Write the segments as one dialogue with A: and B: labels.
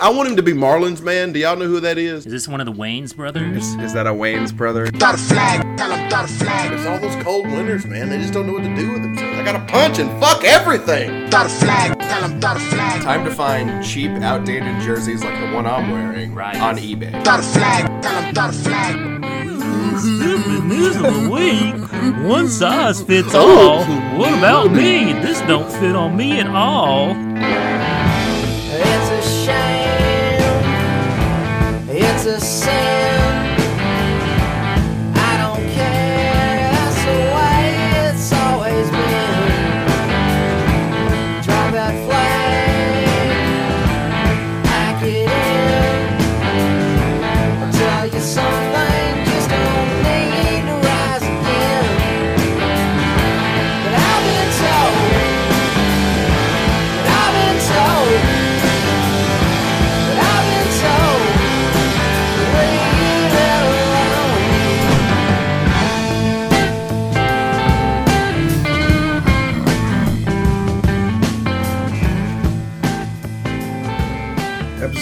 A: I want him to be Marlins man. Do y'all know who that is?
B: Is this one of the Wayans brothers?
C: Is that a Wayans brother?
D: Start a flag, tell him start a flag.
A: It's all those cold winters, man. They just don't know what to do with themselves. I gotta punch and fuck everything.
D: Start a flag, tell him start a flag.
C: Time to find cheap, outdated jerseys like the one I'm wearing
B: Right.
C: on eBay.
D: Start a flag, tell him start a flag.
B: Stupid news of the week. One size fits oh. all. What about me? This don't fit on me at all.
E: A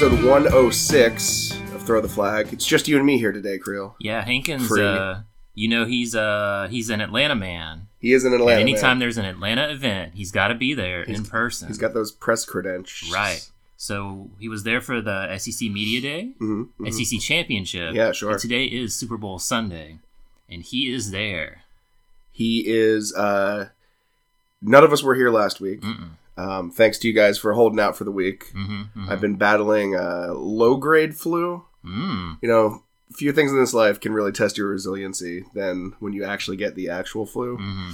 C: Episode 106 of Throw the Flag. It's just you and me here today, Creel.
B: Yeah, Hankins. Uh, you know he's uh he's an Atlanta man.
C: He is
B: And
C: Atlanta.
B: anytime
C: man.
B: there's an Atlanta event, he's got to be there in person.
C: He's got those press credentials.
B: right. So he was there for the SEC Media Day,
C: hmm
B: SEC Championship.
C: Yeah, sure.
B: And today is Super Bowl Sunday, and he is there.
C: He is. uh None of us were here last week.
B: Mm-mm.
C: Um, thanks to you guys for holding out for the week.
B: Mm-hmm,
C: I've been battling uh, low grade flu.
B: Mm.
C: You know, few things in this life can really test your resiliency than when you actually get the actual flu.
B: hmm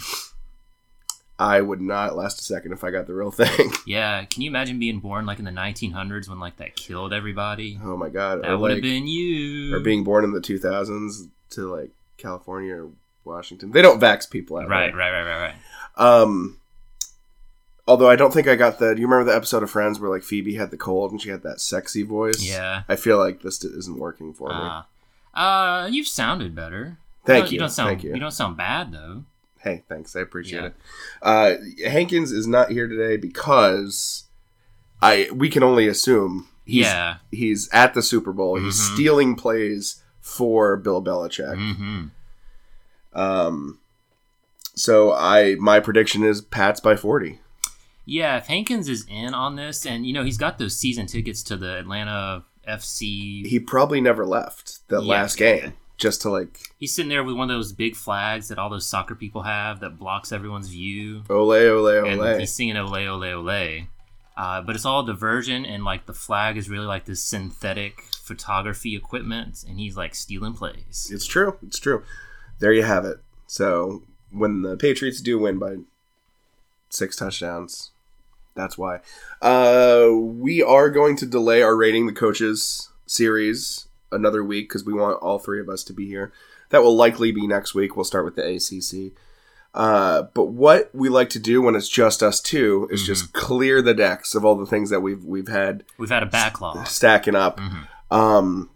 C: I would not last a second if I got the real thing.
B: Yeah, can you imagine being born like in the 1900s when like that killed everybody?
C: oh my god!
B: That would have
C: like,
B: been you.
C: or being born in the 2000s to like California or Washington. They don't vax people out. There.
B: Right, right, right, right, right.
C: Um, although I don't think I got the. Do you remember the episode of Friends where like Phoebe had the cold and she had that sexy voice?
B: Yeah.
C: I feel like this isn't working for me.
B: Uh, uh, you've sounded better.
C: Thank
B: don't-
C: you,
B: don't sound.
C: thank you.
B: you don't sound bad though.
C: Hey, thanks. I appreciate
B: Yeah.
C: it. Uh, Hankins is not here today because I. We can only assume he's
B: yeah.
C: he's at the Super Bowl. He's
B: Mhm.
C: stealing plays for Bill Belichick.
B: Mm-hmm.
C: Um, so I my prediction is Pats by forty.
B: Yeah, if Hankins is in on this, and you know he's got those season tickets to the Atlanta FC.
C: He probably never left the
B: Yeah.
C: last game just to like
B: He's sitting there with one of those big flags that all those soccer people have that blocks everyone's view.
C: ole ole
B: and
C: ole.
B: he's singing ole ole ole. Uh, but it's all diversion, and like the flag is really like this synthetic photography equipment, and he's like stealing plays.
C: It's true. It's true. There you have it. So when the Patriots do win by six touchdowns, that's why. Uh, we are going to delay our rating the coaches series another week because we want all three of us to be here. That will likely be next week. We'll start with the ACC. Uh, but what we like to do when it's just us two is just clear the decks of all the things that we've we've had
B: We've had a backlog.
C: stacking up.
B: Mhm.
C: Um,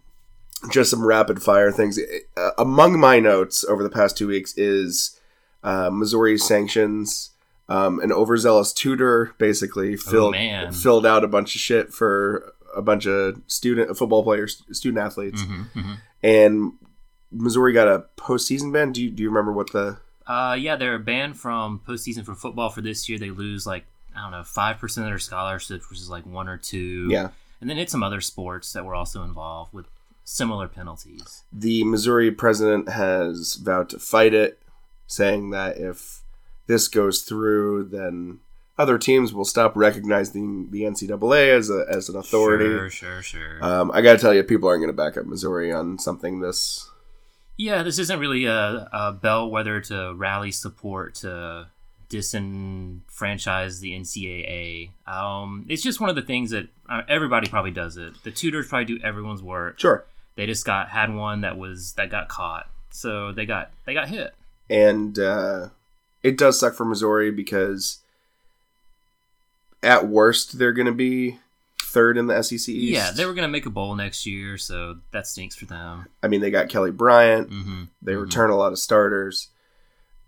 C: just some rapid fire things. Uh, among my notes over the past two weeks is uh, Missouri sanctions. Um, an overzealous tutor basically filled
B: man.
C: filled out a bunch of shit for a bunch of student football players, student athletes,
B: hmm hmm
C: and Missouri got a postseason ban. Do you do you remember what the?
B: Uh, yeah, they're banned from postseason for football for this year. They lose like I don't know five percent of their scholarships, which is like one or two.
C: Yeah,
B: and then it's some other sports that were also involved with similar penalties.
C: the Missouri president has vowed to fight it, saying that if this goes through, then other teams will stop recognizing the NCAA as a as an authority.
B: Sure, sure, sure.
C: Um, I got to tell you, people aren't going to back up Missouri on something this.
B: yeah, this isn't really a, a bellwether to rally support to disenfranchise the NCAA. Um, it's just one of the things that uh, everybody probably does it. The tutors probably do everyone's work.
C: Sure.
B: They just got had one that was that got caught, so they got they got hit.
C: And uh, it does suck for Missouri because at worst they're going to be third in the SEC East.
B: Yeah, they were gonna make a bowl next year, so that stinks for them.
C: I mean, they got Kelly Bryant.
B: Mm-hmm.
C: They return a lot of starters.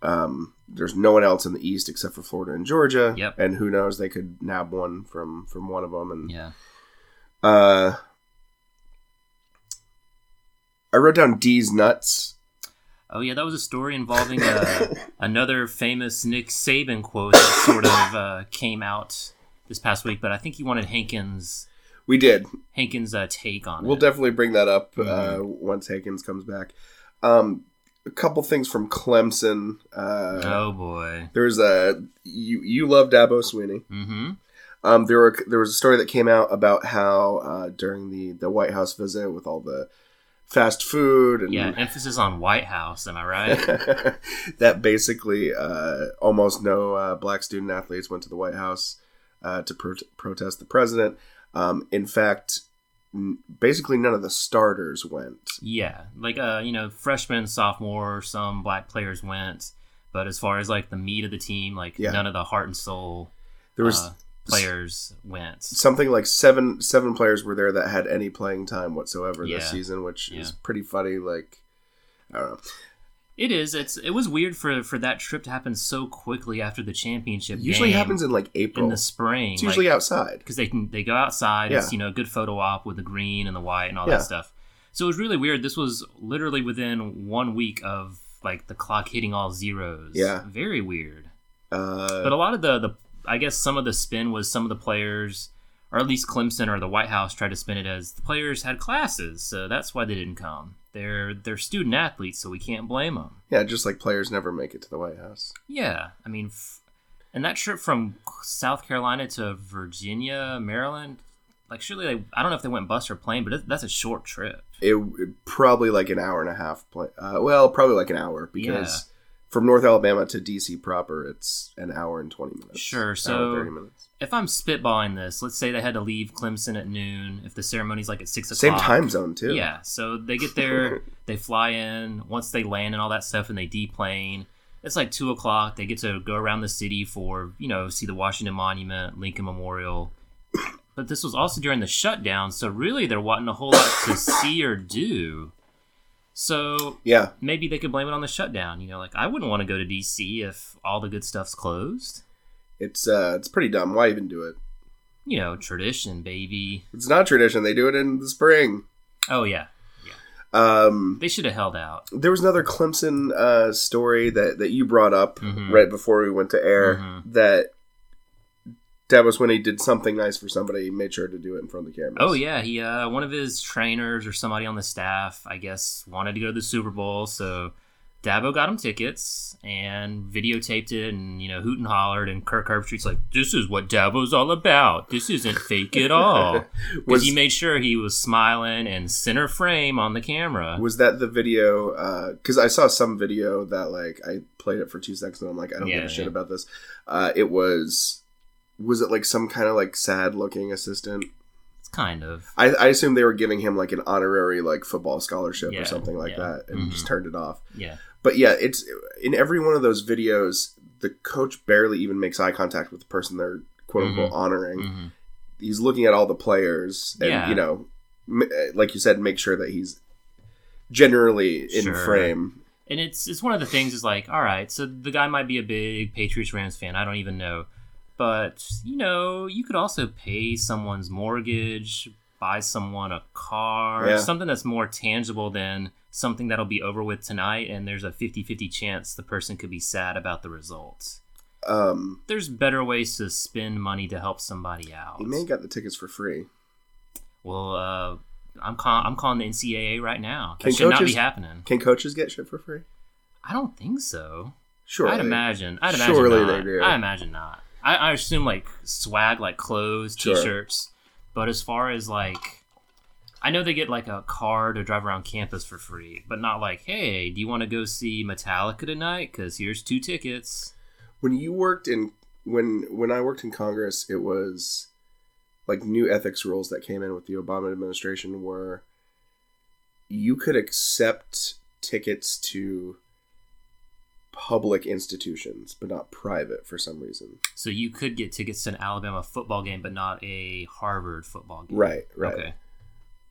C: Um, there's no one else in the East except for Florida and Georgia.
B: Yep.
C: And who knows? They could nab one from from one of them. And
B: Yeah.
C: Uh, I wrote down D's nuts.
B: Oh yeah, that was a story involving uh, another famous Nick Saban quote that sort of uh, came out this past week. But I think he wanted Hankins
C: We did.
B: Hankins' uh, take on
C: We'll
B: it.
C: definitely bring that up uh,
B: Mhm.
C: once Hankins comes back. Um, a couple things from Clemson. Uh,
B: oh boy.
C: There's a you you love Dabo Swinney.
B: Mm-hmm.
C: Um, there were there was a story that came out about how uh, during the the White House visit with all the fast food and
B: Yeah, emphasis on White House. Am I right?
C: that basically uh, almost no uh, black student athletes went to the White House uh, to pro- protest the president. Um, in fact, n- basically none of the starters went.
B: yeah, like uh, you know, freshman, sophomore, some black players went, but as far as like the meat of the team, like
C: Yeah.
B: none of the heart and soul
C: There was
B: uh, players went.
C: something like seven seven players were there that had any playing time whatsoever
B: Yeah.
C: this season, which
B: Yeah.
C: is pretty funny. Like, I don't know.
B: It is. It's. It was weird for for that trip to happen so quickly after the championship.
C: Usually happens in like April.
B: in the spring.
C: it's usually outside.
B: because they can they go outside. It's you know a good photo op with the green and the white and all
C: Yeah.
B: that stuff. So it was really weird. This was literally within one week of like the clock hitting all zeros.
C: Yeah.
B: very weird.
C: Uh,
B: But a lot of the the I guess some of the spin was some of the players, or at least Clemson or the White House tried to spin it as the players had classes, so that's why they didn't come. They're they're student athletes, so we can't blame them.
C: yeah, just like players never make it to the White House.
B: Yeah, I mean, f- and that trip from South Carolina to Virginia, Maryland, like surely they, I don't know if they went bus or plane, but it, that's a short trip.
C: It, it- probably like an hour and a half. Play, uh, well, probably like an hour because from North Alabama to DC proper, it's an hour and twenty minutes.
B: Sure, so-
C: minutes.
B: If I'm spitballing this, let's say they had to leave Clemson at noon. If the ceremony's like at six o'clock.
C: Same time zone too.
B: Yeah, so they get there, they fly in. Once they land and all that stuff, and they deplane. It's like two o'clock. They get to go around the city for you know see the Washington Monument, Lincoln Memorial. But this was also during the shutdown, so really there wasn't a whole lot to see or do. So
C: yeah.
B: maybe they could blame it on the shutdown. You know, like I wouldn't want to go to DC if all the good stuff's closed.
C: It's uh, it's pretty dumb. Why even do it?
B: You know, tradition, baby.
C: It's not tradition. They do it in the spring.
B: Oh yeah,
C: Um,
B: they should have held out.
C: there was another Clemson uh, story that, that you brought up
B: Mhm.
C: right before we went to air
B: Mhm.
C: that Dabo he did something nice for somebody, he made sure to do it in front of the camera.
B: Oh yeah, he uh, one of his trainers or somebody on the staff, I guess, wanted to go to the Super Bowl, so Dabo got him tickets and videotaped it, and you know, hoot and hollered, and Kirk Herbstreit's like, "This is what Dabo's all about. This isn't fake at all."
C: Was-
B: Because he made sure he was smiling and center frame on the camera.
C: Was that the video? Because I saw some video that like I played it for two seconds and I'm like, I don't give a shit
B: yeah.
C: about this. Uh, it was, was it like some kind of like sad looking assistant?
B: It's kind of.
C: I, I assume they were giving him like an honorary like football scholarship
B: Yeah,
C: or something like
B: yeah.
C: that, and
B: Mhm.
C: just turned it off.
B: Yeah.
C: But yeah, it's in every one of those videos. The coach barely even makes eye contact with the person they're quote unquote honoring.
B: hmm
C: He's looking at all the players, and
B: Yeah.
C: you know, m- like you said, make sure that he's generally in
B: Sure.
C: frame.
B: And it's it's one of the things is like, all right, so the guy might be a big Patriots Rams fan. I don't even know. But, you know, you could also pay someone's mortgage, buy someone a car,
C: Yeah.
B: something that's more tangible than something that'll be over with tonight and there's a 50-50 chance the person could be sad about the results.
C: Um,
B: There's better ways to spend money to help somebody out.
C: You may have got the tickets for free.
B: Well, uh, I'm call- I'm calling the NCAA right now. That
C: Can
B: should not be happening.
C: Can coaches get shit for free?
B: I don't think so.
C: Sure.
B: I'd imagine. I'd imagine
C: Surely
B: not.
C: they do.
B: I imagine not. I, I assume like swag, like clothes,
C: Sure.
B: t-shirts. But as far as like, I know they get like a car to drive around campus for free, but not like, hey, do you want to go see Metallica tonight? Because here's two tickets.
C: When you worked in when when I worked in Congress, it was like new ethics rules that came in with the Obama administration where you could accept tickets to public institutions, but not private for some reason.
B: So you could get tickets to an Alabama football game, but not a Harvard football game.
C: Right, right.
B: Okay.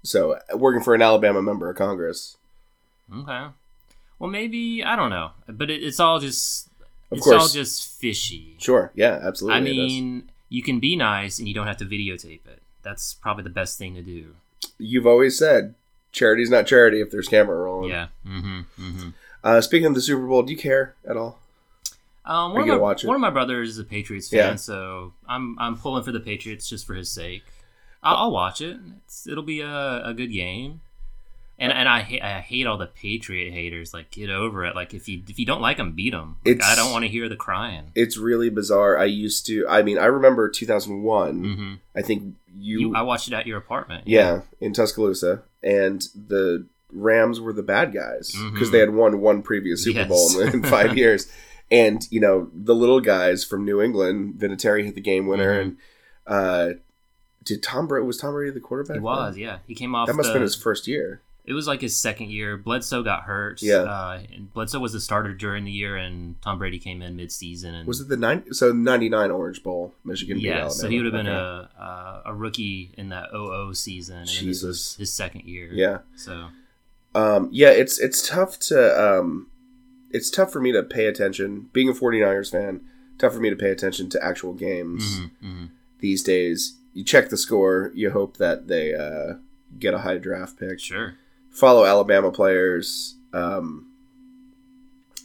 C: So working for an Alabama member of Congress,
B: Okay. Well, maybe I don't know, but it, it's all just
C: Of
B: it's all just fishy.
C: sure, yeah, absolutely.
B: I mean, you can be nice and you don't have to videotape it. that's probably the best thing to do.
C: You've always said charity's not charity if there's camera rolling.
B: Yeah. Mm-hmm. Mm-hmm.
C: Uh, speaking of the Super Bowl, do you care at all?
B: Um, one, of my,
C: watch it?
B: one of my brothers is a Patriots fan,
C: Yeah.
B: so I'm I'm pulling for the Patriots just for his sake. I'll, I'll watch it. It's, it'll be a, a good game. And and I hate I hate all the Patriot haters. Like get over it. Like if you if you don't like them, beat them. Like, I don't want to hear the crying.
C: It's really bizarre. I used to. I mean, I remember 2001.
B: hmm
C: I think you.
B: You, I watched it at your apartment.
C: yeah, in Tuscaloosa, and the Rams were the bad guys because
B: Mhm.
C: they had won one previous Super
B: Yes.
C: Bowl in, in five years. And you know the little guys from New England, Vinatieri hit the game winner,
B: Mhm.
C: and uh, did Tom Brady was Tom Brady the quarterback?
B: He was. Yeah, he came off.
C: That must have been his first year.
B: It was like his second year. Bledsoe got hurt.
C: Yeah.
B: Uh, and Bledsoe was the starter during the year, and Tom Brady came in mid-season. And
C: Was it the nine? So ninety nine Orange Bowl, Michigan.
B: Yeah, so he would have been
C: Okay.
B: a, a a rookie in that 00 season. And
C: Jesus.
B: was his second year.
C: yeah.
B: So
C: Um, yeah, it's it's tough to um, it's tough for me to pay attention. Being a 49ers fan, tough for me to pay attention to actual games
B: mhm, mhm.
C: these days. You check the score, you hope that they uh, get a high draft pick.
B: sure.
C: Follow Alabama players, um,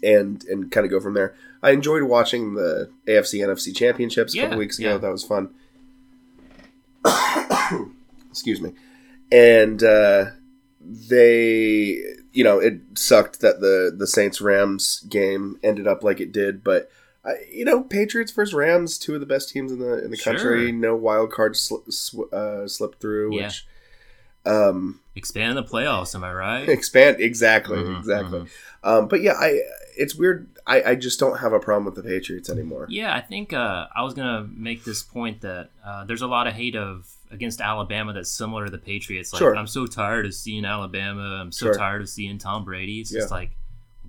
C: and and kind of go from there. I enjoyed watching the AFC NFC championships a
B: Yeah,
C: couple weeks ago.
B: yeah.
C: That was fun. Excuse me. And uh, they, you know, it sucked that the the Saints Rams game ended up like it did, but. I, you know, Patriots versus Rams, two of the best teams in the in the
B: Sure.
C: country. No wild cards sli- sw- uh, slipped through,
B: Yeah.
C: which um,
B: Expand the playoffs. Am I right?
C: expand exactly,
B: Mhm,
C: exactly.
B: mhm.
C: Um, but yeah, I it's weird. I, I just don't have a problem with the Patriots anymore.
B: Yeah, I think uh, I was gonna make this point that uh, there's a lot of hate of against Alabama that's similar to the Patriots. Like,
C: Sure.
B: I'm so tired of seeing Alabama. I'm so
C: Sure.
B: tired of seeing Tom Brady. It's just like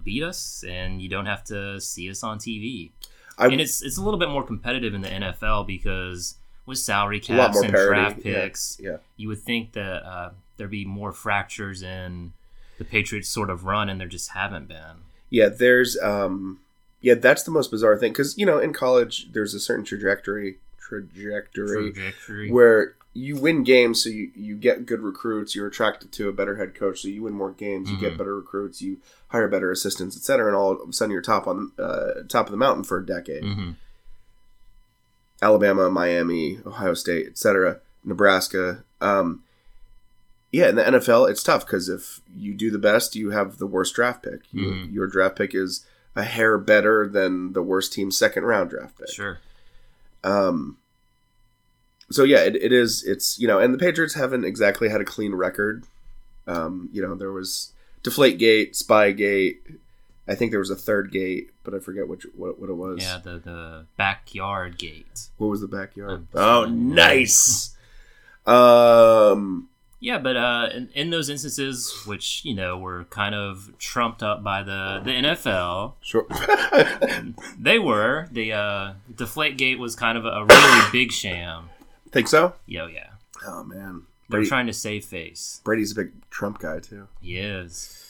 B: beat us, and you don't have to see us on TV.
C: I,
B: and it's it's a little bit more competitive in the NFL because with salary caps and
C: parity.
B: draft
C: Yeah,
B: picks,
C: yeah.
B: you would think that uh, there'd be more fractures in the Patriots sort of run, and there just haven't been.
C: yeah, there's um, yeah, that's the most bizarre thing because you know in college there's a certain trajectory trajectory
B: Trajectory.
C: where you win games, so you, you get good recruits. You're attracted to a better head coach, so you win more games. You get
B: Mhm.
C: better recruits. You hire better assistants, etc. And all of a sudden, you're top on uh, top of the mountain for a decade.
B: hmm
C: Alabama, Miami, Ohio State, etc., Nebraska. Um, yeah, in the NFL, it's tough because if you do the best, you have the worst draft pick. You,
B: Mhm.
C: Your draft pick is a hair better than the worst team's second round draft pick.
B: Sure.
C: Um, so yeah, it, it is. It's you know, and the Patriots haven't exactly had a clean record. Um, you know, there was Deflate Gate, Spy Gate. I think there was a third gate, but I forget which what, what it was.
B: Yeah, the the backyard gate.
C: What was the backyard? Oh, nice. um,
B: Yeah, but uh, in, in those instances, which you know were kind of trumped up by the the NFL,
C: sure.
B: they were the uh, Deflate Gate was kind of a really big sham.
C: Think so?
B: Yo, yeah,
C: Oh man,
B: they're
C: Brady,
B: trying to save face.
C: Brady's a big Trump guy too.
B: He is.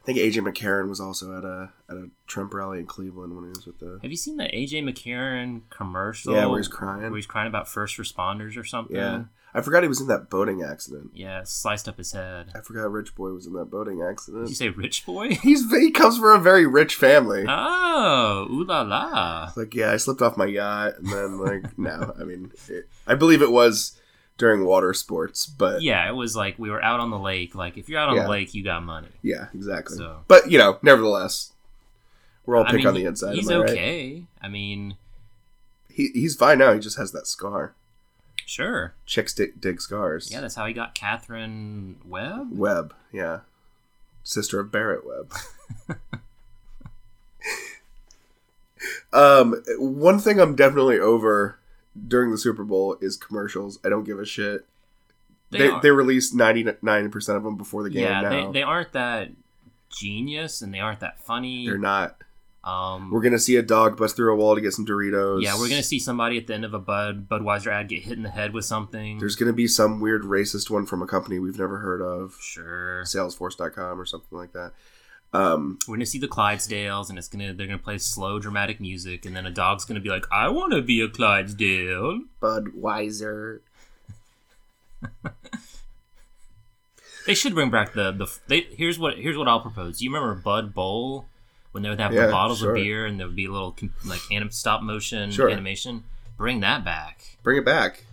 C: I think AJ McCarron was also at a at a Trump rally in Cleveland when he was with the
B: Have you seen the AJ McCarron commercial?
C: yeah where he's crying.
B: Where he's crying about first responders or something.
C: Yeah, I forgot he was in that boating accident.
B: Yeah, sliced up his head.
C: I forgot Rich Boy was in that boating
B: Did
C: accident.
B: you say rich boy?
C: He's he comes from a very rich family.
B: Oh, ooh la la.
C: Like yeah, I slipped off my yacht and then like no, I mean it, I believe it was during water sports, but yeah,
B: it was like we were out on the lake. Like if you're out on
C: Yeah.
B: the lake, you got money.
C: Yeah, exactly.
B: So-
C: But you know, nevertheless, we're all
B: I
C: pick
B: mean,
C: on the inside.
B: He's
C: I right?
B: okay. I mean,
C: He, he's fine now. He just has that scar.
B: Sure.
C: Chicks dig, dig scars.
B: Yeah, that's how he got Katherine Webb.
C: Webb, yeah, sister of Barrett Webb. um, one thing I'm definitely over during the Super Bowl is commercials. I don't give a shit. They,
B: are-
C: they, released ninety nine percent of them before the game.
B: yeah,
C: now
B: they, they aren't that genius and they aren't that funny.
C: They're not.
B: Um,
C: We're gonna see a dog bust through a wall to get some Doritos.
B: yeah, we're gonna see somebody at the end of a Bud Budweiser ad get hit in the head with something.
C: There's gonna be some weird racist one from a company we've never heard of,
B: sure.
C: Salesforce.com or something like that. Um,
B: We're gonna see the Clydesdales, and it's gonna they're gonna play slow dramatic music, and then a dog's gonna be like, "I want to be a Clydesdale."
C: Budweiser.
B: They should bring back the the. They, here's what here's what I'll propose. You remember Bud Bowl when they would have
C: Yeah,
B: the bottles
C: sure.
B: of beer and there would be a little like anim- stop motion
C: Sure.
B: animation. Bring that back
C: Bring it back.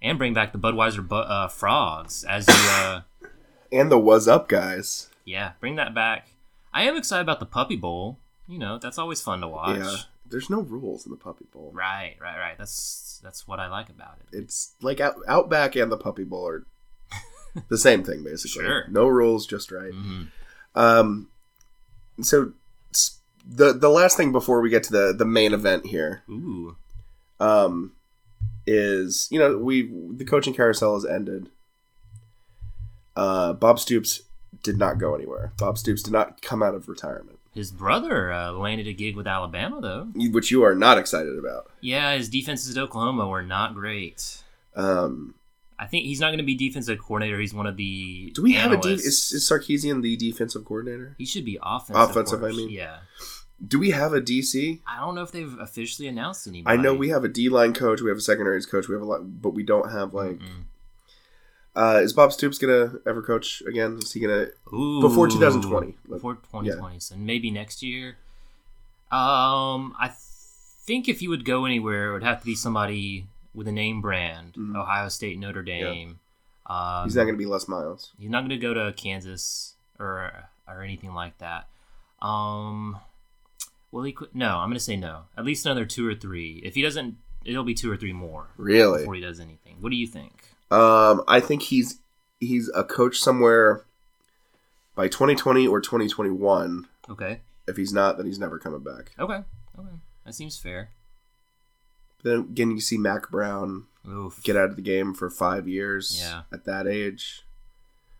B: and bring back the Budweiser bu- uh, frogs as you. Uh,
C: And the was up guys.
B: yeah, bring that back. I am excited about the Puppy Bowl. You know that's always fun to watch.
C: Yeah. There's no rules in the puppy bowl.
B: Right, right, right. That's that's what I like about it.
C: It's like out, Outback and the puppy bowl are the same thing basically.
B: Sure.
C: No rules, just right.
B: hmm
C: Um, so the the last thing before we get to the the main event here
B: Ooh,
C: um, is you know we the coaching carousel has ended. Uh, Bob Stoops did not go anywhere. Bob Stoops did not come out of retirement,
B: his brother uh, landed a gig with Alabama though.
C: which you are not excited about.
B: Yeah, his defenses at Oklahoma were not great.
C: Um,
B: I think he's not going to be defensive coordinator. He's one of the.
C: do we have a de- is, is Sarkisian the defensive coordinator?
B: He should be offensive.
C: Offensive, I mean.
B: Yeah.
C: Do we have a DC?
B: I don't know if they've officially announced anybody.
C: I know we have a D line coach, we have a secondaries coach, we have a lot, but we don't have like.
B: Mm-mm.
C: Uh, is Bob Stoops gonna ever coach again? Is he gonna?
B: Ooh,
C: Before 2020.
B: Before 2020, so maybe next year. Um, I think if he would go anywhere, it would have to be somebody with a name brand.
C: Mhm.
B: Ohio State, Notre Dame. Um,
C: He's not gonna be Les Miles.
B: He's not going to go to Kansas or or anything like that. Um, will he? quit? No, I'm going to say no. At least another two or three. If he doesn't, it'll be two or three more
C: Really?
B: before he does anything. What do you think?
C: Um, I think he's he's a coach somewhere by 2020 or 2021.
B: Okay.
C: If he's not, then he's never coming back.
B: Okay. Okay. That seems fair.
C: But then again, you see Mack Brown
B: Oof.
C: get out of the game for five years.
B: Yeah.
C: At that age,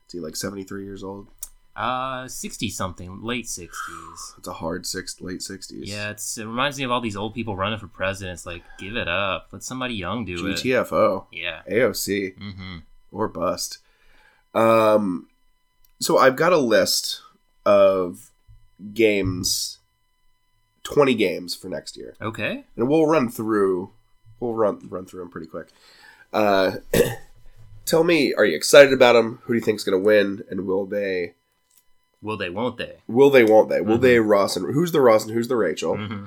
C: is he like 73 years old?
B: Uh, sixty something, late sixties.
C: It's a hard six, late 60s.
B: Yeah, it's it reminds me of all these old people running for president. It's like, give it up. Let somebody young do it.
C: GTFO,
B: Yeah.
C: AOC,
B: Mm-hmm.
C: or bust. Um, so I've got a list of games, 20 games for next year.
B: Okay.
C: and we'll run through we'll run run through them pretty quick uh tell me are you excited about them who do you think's going to win and will they
B: Will they? Won't they?
C: will they won't they will
B: Mhm.
C: they ross and who's the ross and who's the rachel
B: hmm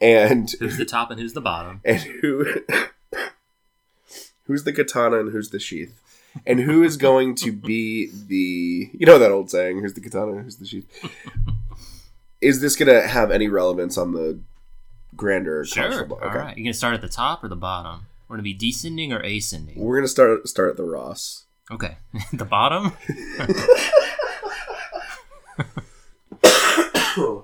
C: and
B: Who's the top and who's the bottom?
C: and who who's the katana and who's the sheath and who is going to be the you know that old saying who's the katana and who's the sheath is this going to have any relevance on the grander
B: Sure.
C: football?
B: All right. You gonna start at the top or the bottom? We're gonna be descending or ascending.
C: we're going to start start at the ross
B: Okay. the bottom.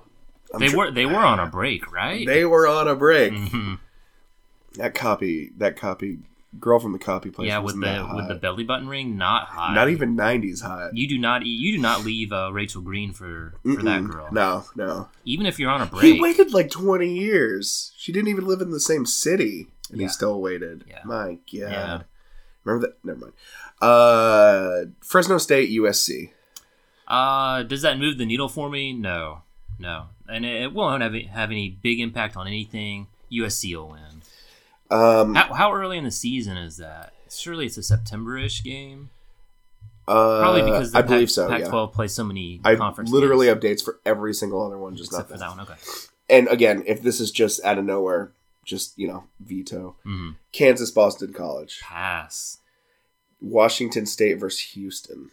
B: They were they were on a break, right?
C: They were on a break.
B: Mhm.
C: That copy, that copy, girl from the copy place.
B: Yeah, with the with the belly button ring, not hot.
C: not even '90s hot.
B: You do not eat. You do not leave uh, Rachel Green for for that
C: Mm-mm.
B: girl.
C: No, no.
B: Even if you're on a break, He
C: waited like 20 years. She didn't even live in the same city, and
B: Yeah.
C: he still waited.
B: Yeah.
C: My God.
B: Yeah.
C: Remember that? Never mind. Uh, Fresno State, USC.
B: Uh, does that move the needle for me? No, no, and it, it won't have have any big impact on anything. USC will win.
C: Um,
B: How, how early in the season is that? Surely it's a September-ish game.
C: uh,
B: Probably because the
C: I
B: Pac-
C: believe so.
B: Pac-12
C: Yeah.
B: plays so many
C: I
B: conference
C: literally
B: games,
C: updates for every single other one, just
B: except
C: not
B: for that one. Okay.
C: And again, if this is just out of nowhere, just you know, veto.
B: Mhm.
C: Kansas Boston College,
B: Pass.
C: Washington State versus Houston.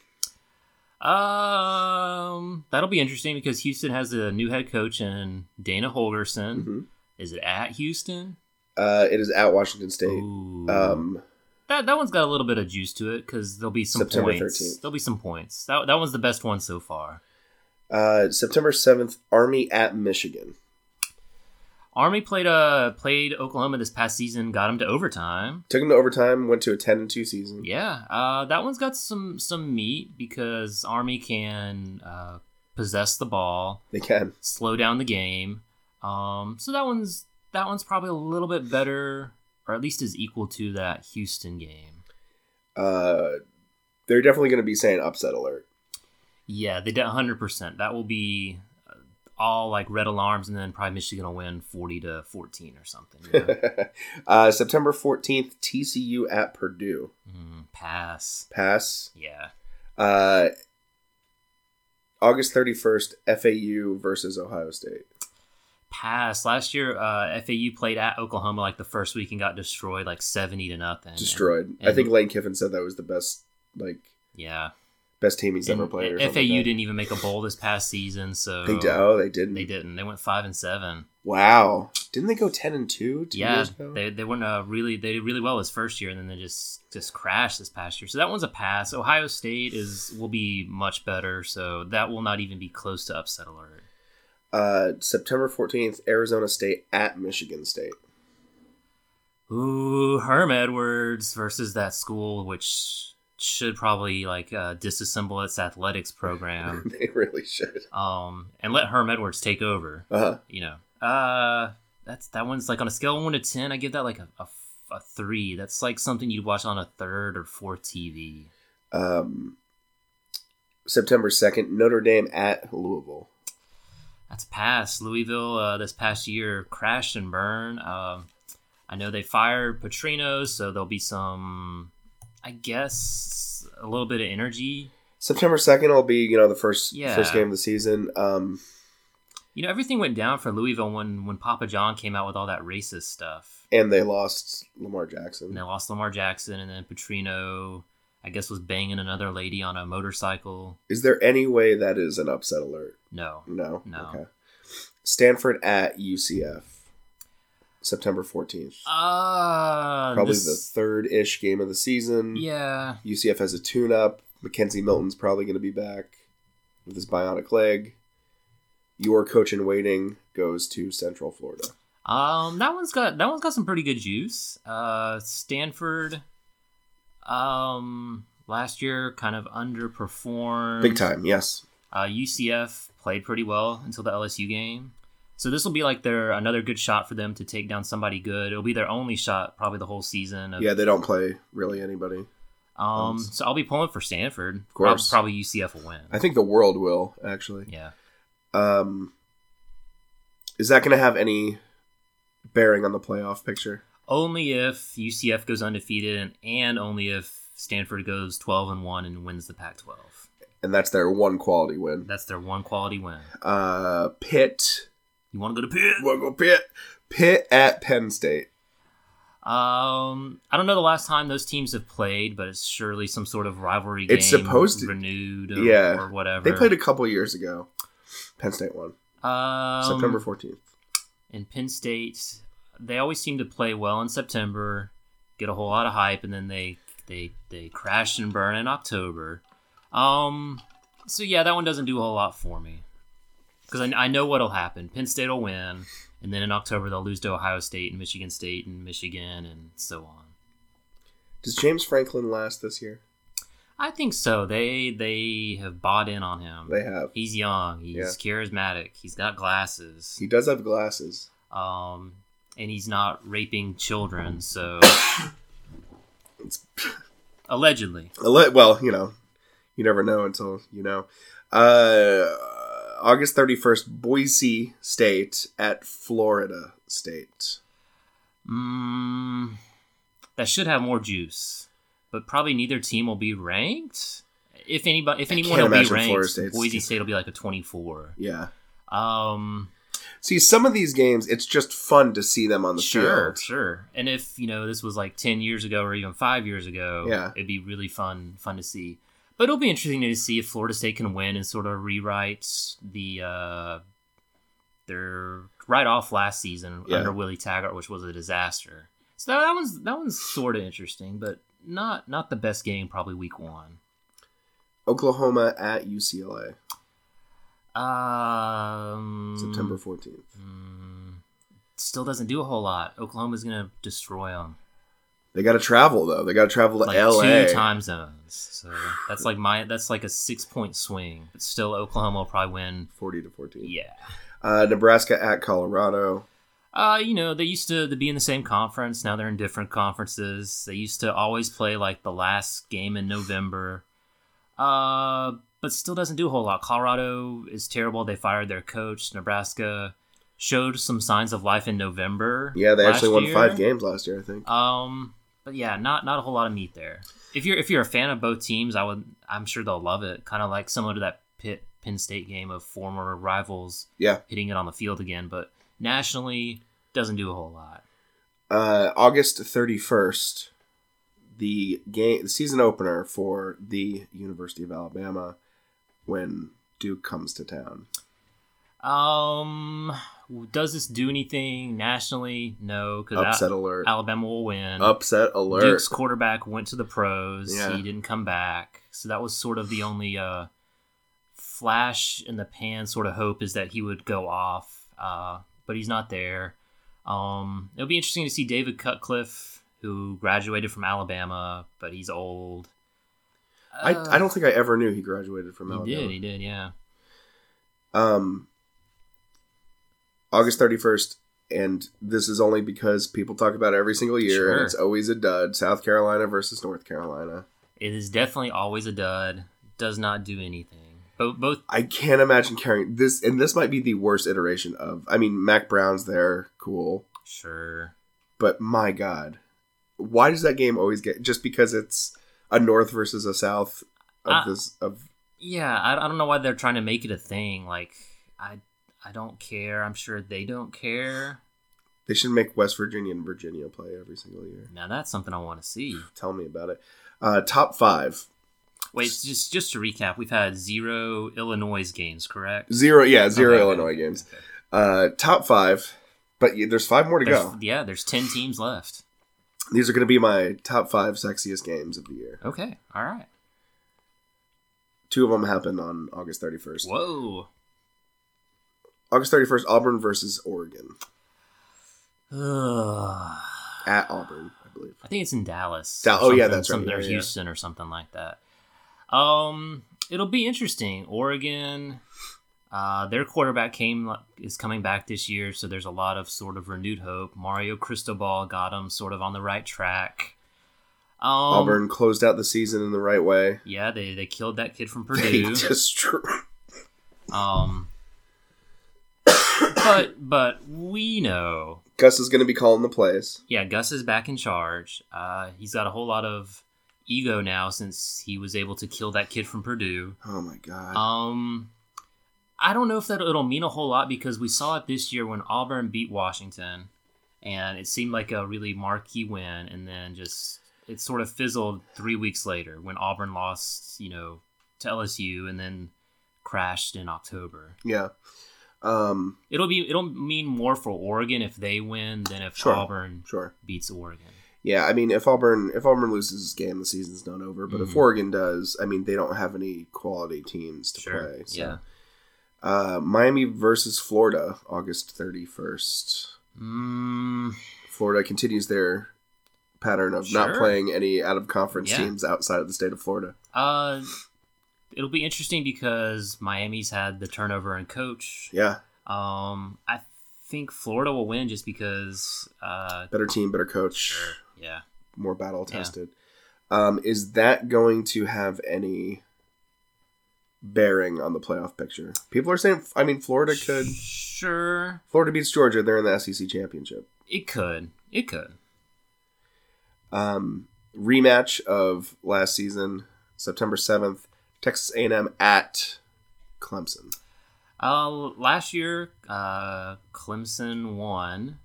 B: Um, that'll be interesting because Houston has a new head coach and Dana Holgorsen.
C: Mhm.
B: Is it at Houston?
C: Uh, it is at Washington State. Um,
B: that that one's got a little bit of juice to it because there'll be some
C: September
B: points.
C: 13th.
B: There'll be some points. That that one's the best one so far.
C: uh, September seventh, Army at Michigan.
B: Army played uh played Oklahoma this past season, got them to overtime.
C: Took them to overtime. Went to a ten and two season.
B: Yeah, uh, that one's got some some meat because Army can uh, possess the ball,
C: They can.
B: slow down the game. Um, so that one's that one's probably a little bit better, or at least is equal to that Houston game.
C: Uh, they're definitely going to be saying upset alert.
B: Yeah, they did 100%. That will be uh, all like red alarms, and then probably Michigan will win forty to fourteen or something. you know?
C: uh, September 14th, TCU at Purdue.
B: Mm, pass.
C: Pass.
B: Yeah.
C: Uh, August 31st, FAU versus Ohio State.
B: Pass. Last year, uh, FAU played at Oklahoma like the first week and got destroyed like seventy to nothing.
C: Destroyed. I
B: and-
C: think Lane Kiffin said that was the best, like,
B: Yeah.
C: best team he's ever played.
B: FAU
C: like
B: didn't even make a bowl this past season, so
C: They did. Oh, they didn't.
B: They didn't. They went five and seven.
C: Wow. Didn't they go 10 and 2 two
B: yeah,
C: years ago?
B: they they went uh, really they did really well this first year, and then they just just crashed this past year. So that one's a pass. Ohio State is will be much better, so that will not even be close to upset alert.
C: Uh, September 14th, Arizona State at Michigan State.
B: Ooh, Herm Edwards versus that school, which should probably like uh, disassemble its athletics program,
C: they really should.
B: um, and let Herm Edwards take over.
C: Uh-huh.
B: You know, uh, that's that one's like on a scale of one to ten, I give that like a, a, a three. That's like something you'd watch on a third or fourth TV.
C: Um, September 2nd, Notre Dame at Louisville.
B: That's past Louisville uh, this past year crashed and burned. Um, I know they fired Petrino, so there'll be some, I guess, a little bit of energy.
C: September 2nd will be, you know, the first
B: Yeah.
C: first game of the season. Um,
B: You know, everything went down for Louisville when when Papa John came out with all that racist stuff,
C: and they lost Lamar Jackson.
B: and they lost Lamar Jackson, and then Petrino, I guess, was banging another lady on a motorcycle.
C: Is there any way that is an upset alert?
B: No,
C: No.
B: No.
C: Okay. Stanford at UCF. September 14th.
B: uh,
C: Probably
B: this-
C: the third ish game of the season.
B: yeah.
C: UCF has a tune up. McKenzie Milton's probably going to be back with his bionic leg. Your coach in waiting goes to Central Florida.
B: Um, that one's got that one's got some pretty good juice. Uh, Stanford, um, last year kind of underperformed.
C: Big time, yes.
B: Uh, UCF played pretty well until the LSU game. So this will be like their another good shot for them to take down somebody good. It'll be their only shot probably the whole season. Of,
C: Yeah, they don't play really anybody.
B: Um. So I'll be pulling for Stanford. Of
C: course.
B: probably UCF will win.
C: I think the world will, actually.
B: yeah.
C: Um, is that going to have any bearing on the playoff picture?
B: Only if UCF goes undefeated, and, only if Stanford goes twelve and one and wins the Pac-12.
C: And that's their one quality win.
B: That's their one quality win.
C: Uh, Pitt.
B: You want to go to Pitt?
C: We'll go Pitt. Pitt at Penn State.
B: Um, I don't know the last time those teams have played, but it's surely some sort of rivalry game.
C: It's supposed to-
B: renewed, or,
C: Yeah.
B: or whatever.
C: They played a couple years ago. Penn State won.
B: um,
C: September 14th.
B: And Penn State. They always seem to play well in September, get a whole lot of hype, and then they they they crash and burn in October. Um, so yeah, that one doesn't do a whole lot for me because I, I know what'll happen. Penn State will win, and then in October they'll lose to Ohio State and Michigan State and Michigan and so on.
C: Does James Franklin last this year?
B: I think so. They they have bought in on him.
C: They have.
B: He's young. He's
C: Yeah.
B: charismatic. He's got glasses.
C: He does have glasses.
B: Um, and he's not raping children. So
C: It's
B: allegedly,
C: a li- well, you know, you never know until you know. Uh, August 31st, Boise State at Florida State.
B: mm, that should have more juice. But probably neither team will be ranked. If anybody, if anyone will be ranked, Boise State will be like a twenty-four.
C: Yeah.
B: Um,
C: See, some of these games, it's just fun to see them on the
B: sure,
C: field.
B: sure. And if you know this was like ten years ago or even five years ago,
C: Yeah.
B: it'd be really fun, fun to see. But it'll be interesting to see if Florida State can win and sort of rewrite the uh, their right off last season
C: Yeah.
B: under Willie Taggart, which was a disaster. So that one's that one's sort of interesting, but not not the best game. Probably week one.
C: Oklahoma at UCLA,
B: Um,
C: September 14th.
B: mm, still doesn't do a whole lot. Oklahoma's gonna destroy them.
C: They got to travel though. They got to travel to
B: like
C: LA.
B: two time zones. So that's like my that's like a six point swing. But still, Oklahoma will probably win.
C: 40 to 14.
B: Yeah.
C: Uh, Nebraska at Colorado.
B: Uh, you know, they used to, to be in the same conference. Now they're in different conferences. They used to always play like the last game in November. Uh, but still doesn't do a whole lot. Colorado is terrible. They fired their coach. Nebraska showed some signs of life in November.
C: Yeah, they actually won
B: year.
C: five games last year, I think.
B: Um, but yeah, not not a whole lot of meat there. If you're if you're a fan of both teams, I would I'm sure they'll love it. Kind of like similar to that Pitt Penn State game of former rivals
C: Yeah.
B: hitting it on the field again. But nationally, doesn't do a whole lot.
C: Uh, August 31st, the game, the season opener for the University of Alabama when Duke comes to town.
B: Um, does this do anything nationally? No, because
C: Upset alert.
B: Alabama will win.
C: Upset alert.
B: Duke's quarterback went to the pros.
C: Yeah.
B: He didn't come back. So that was sort of the only uh, flash in the pan sort of hope is that he would go off. Uh, but he's not there. Um, it'll be interesting to see David Cutcliffe, who graduated from Alabama, but he's old.
C: I, I don't think I ever knew he graduated from
B: He
C: Alabama.
B: did, he did, yeah.
C: Um, August 31st, and this is only because people talk about it every single year,
B: Sure.
C: and it's always a dud. South Carolina versus North Carolina.
B: It is definitely always a dud. Does not do anything. Both, both
C: I can't imagine carrying this, and this might be the worst iteration of. I mean, Mack Brown's there, cool,
B: sure.
C: but my God, why does that game always get just because it's a North versus a South of
B: Uh,
C: this of
B: Yeah, I, I don't know why they're trying to make it a thing. Like, I I don't care. I'm sure they don't care.
C: they should make West Virginia and Virginia play every single year.
B: Now that's something I want to see.
C: Tell me about it. Uh, top five,
B: Wait, just just to recap, we've had zero Illinois games, correct?
C: zero, yeah, zero
B: Okay, okay.
C: Illinois games. Uh, top five, but there's five more to
B: There's-
C: go.
B: Yeah, there's ten teams left.
C: These are going to be my top five sexiest games of the year.
B: Okay, all right.
C: Two of them happen on August 31st.
B: Whoa.
C: August 31st, Auburn versus Oregon
B: Ugh.
C: at Auburn, I believe.
B: I think it's in Dallas.
C: Dal- oh, yeah, that's right.
B: or
C: Yeah, yeah.
B: Houston or something like that. Um, it'll be interesting. Oregon, uh, their quarterback came is coming back this year, so there's a lot of sort of renewed hope. Mario Cristobal got them sort of on the right track. Um,
C: Auburn closed out the season in the right way.
B: yeah, they they killed that kid from Purdue.
C: just tr-
B: um, but but we know
C: Gus is going to be calling the plays.
B: yeah, Gus is back in charge. Uh, he's got a whole lot of ego now since he was able to kill that kid from Purdue.
C: Oh my god.
B: Um, I don't know if that it'll mean a whole lot because we saw it this year when Auburn beat Washington, and it seemed like a really marquee win, and then just it sort of fizzled three weeks later when Auburn lost, you know, to LSU, and then crashed in October.
C: yeah. Um,
B: It'll be it'll mean more for Oregon if they win than if
C: Sure.
B: Auburn
C: sure.
B: beats Oregon.
C: Yeah, I mean, if Auburn if Auburn loses this game, the season's not over. But if
B: Mhm.
C: Oregon does, I mean, they don't have any quality teams to
B: Sure.
C: play. So.
B: Yeah.
C: Uh, Miami versus Florida, August thirty first.
B: Mm,
C: Florida continues their pattern of not playing any out of conference
B: Yeah.
C: teams outside of the state of Florida.
B: uh, it'll be interesting because Miami's had the turnover in coach.
C: Yeah,
B: Um, I think Florida will win just because. Uh,
C: better team, better coach,
B: sure. Yeah.
C: more battle tested. Um, is that going to have any bearing on the playoff picture? People are saying, I mean, Florida could.
B: Sure.
C: Florida beats Georgia. They're in the SEC championship.
B: It could. It could.
C: Um, rematch of last season, September seventh, Texas A&M at Clemson.
B: Uh, last year, uh, Clemson won.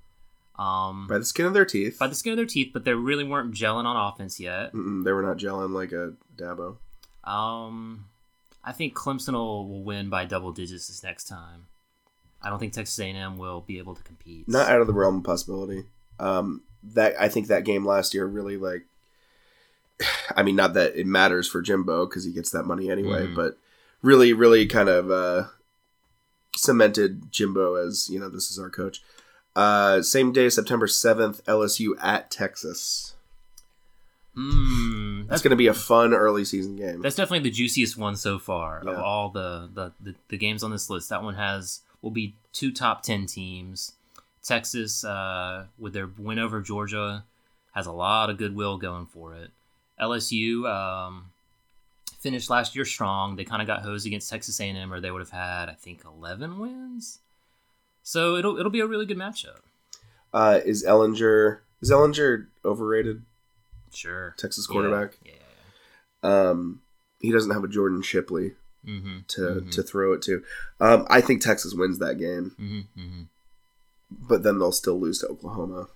B: Um,
C: By the skin of their teeth.
B: by the skin of their teeth, but they really weren't gelling on offense yet.
C: Mm-mm, they were not gelling like a Dabo.
B: Um, I think Clemson will, will win by double digits this next time. I don't think Texas A&M will be able to compete.
C: Not out of the realm of possibility. Um, that I think that game last year really like. I mean, not that it matters for Jimbo because he gets that money anyway,
B: Mhm.
C: but really, really kind of uh, cemented Jimbo as you know this is our coach. Uh, same day, September seventh, LSU at Texas. That's
B: that's
C: going to be a fun early season game.
B: that's definitely the juiciest one so far
C: Yeah.
B: of all the, the, the, the games on this list. That one has will be two top ten teams. Texas, uh, with their win over Georgia, has a lot of goodwill going for it. LSU, um, finished last year strong. They kind of got hosed against Texas A&M, or they would have had, I think, eleven wins. So it'll it'll be a really good matchup.
C: Uh, is Ehlinger is Ehlinger overrated?
B: Sure.
C: Texas quarterback.
B: Yeah.
C: Um, he doesn't have a Jordan Shipley
B: Mm-hmm.
C: to
B: Mhm.
C: to throw it to. Um, I think Texas wins that game,
B: Mm-hmm. Mm-hmm.
C: but then they'll still lose to Oklahoma.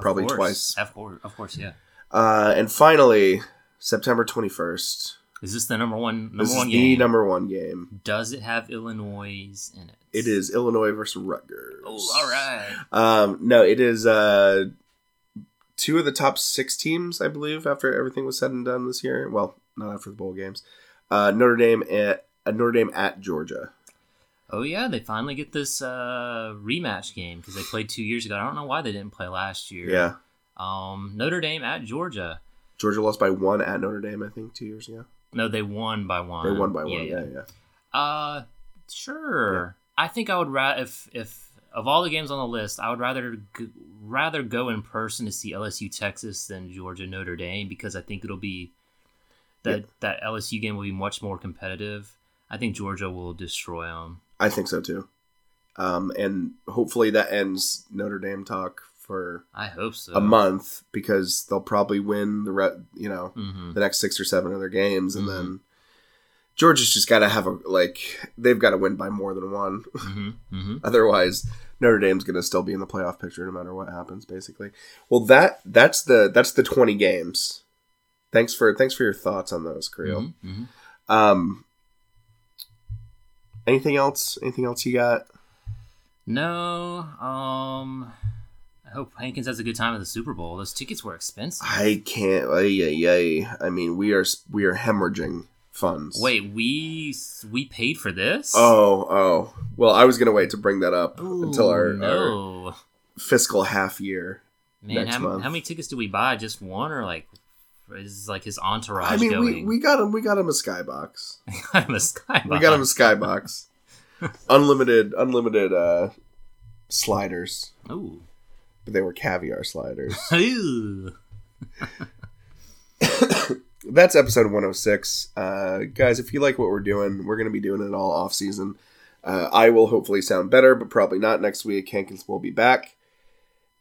C: Probably
B: course.
C: twice.
B: Of course, of course, yeah.
C: Uh, and finally, September twenty first.
B: Is this the number one number
C: This is
B: one
C: the
B: game?
C: number one game.
B: Does it have Illinois in it?
C: It is Illinois versus Rutgers.
B: Oh, all right.
C: Um, no, it is uh, two of the top six teams, I believe, after everything was said and done this year. Well, not after the bowl games. Uh, Notre Dame at uh, Notre Dame at Georgia.
B: Oh yeah, they finally get this uh, rematch game because they played two years ago. I don't know why they didn't play last year.
C: Yeah,
B: Um, Notre Dame at Georgia.
C: Georgia lost by one at Notre Dame, I think, two years ago.
B: No, they won by one.
C: They won by one. Yeah, yeah.
B: Uh, sure. I think I would rather if if of all the games on the list, I would rather rather go in person to see LSU Texas than Georgia Notre Dame because I think it'll be that that LSU game will be much more competitive. I think Georgia will destroy them.
C: I think so too. Um, and hopefully that ends Notre Dame talk for
B: I hope so.
C: a month because they'll probably win the re- you know
B: hmm
C: the next six or seven of their games, and
B: Mhm.
C: then Georgia's just got to have a like they've got to win by more than one.
B: hmm hmm
C: Otherwise, Notre Dame's going to still be in the playoff picture no matter what happens. Basically, well that that's the that's the twenty games. Thanks for thanks for your thoughts on those, Creel.
B: hmm
C: Um, anything else? Anything else you got?
B: No. Um. I hope Hankins has a good time at the Super Bowl. Those tickets were expensive.
C: I can't. Ay, ay, ay. I mean, we are we are hemorrhaging funds.
B: Wait, we we paid for this?
C: Oh, oh. Well, I was gonna wait to bring that up until
B: Ooh,
C: our, our
B: no.
C: fiscal half year.
B: Man,
C: next
B: how, how many tickets do we buy? Just one, or like is like his entourage
C: I mean, we,
B: going?
C: we got him. We got him a skybox.
B: got him a skybox.
C: We got him a skybox. unlimited, unlimited uh, sliders,
B: Ooh.
C: but they were caviar sliders.
B: Ooh.
C: That's episode 106. Uh, guys, if you like what we're doing, we're going to be doing it all off season. Uh, I will hopefully sound better, but probably not next week. Hankins will be back.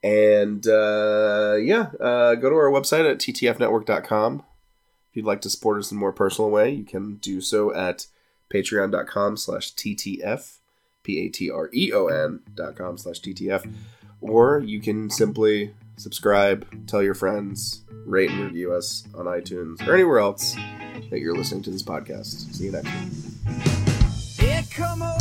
C: And uh, yeah, uh, go to our website at ttfnetwork.com. If you'd like to support us in a more personal way, you can do so at patreon.com slash ttf, p-a-t-r-e-o-n E dot com slash ttf. Or you can simply subscribe, tell your friends, rate and review us on iTunes or anywhere else that you're listening to this podcast. See you next week.
E: Here come a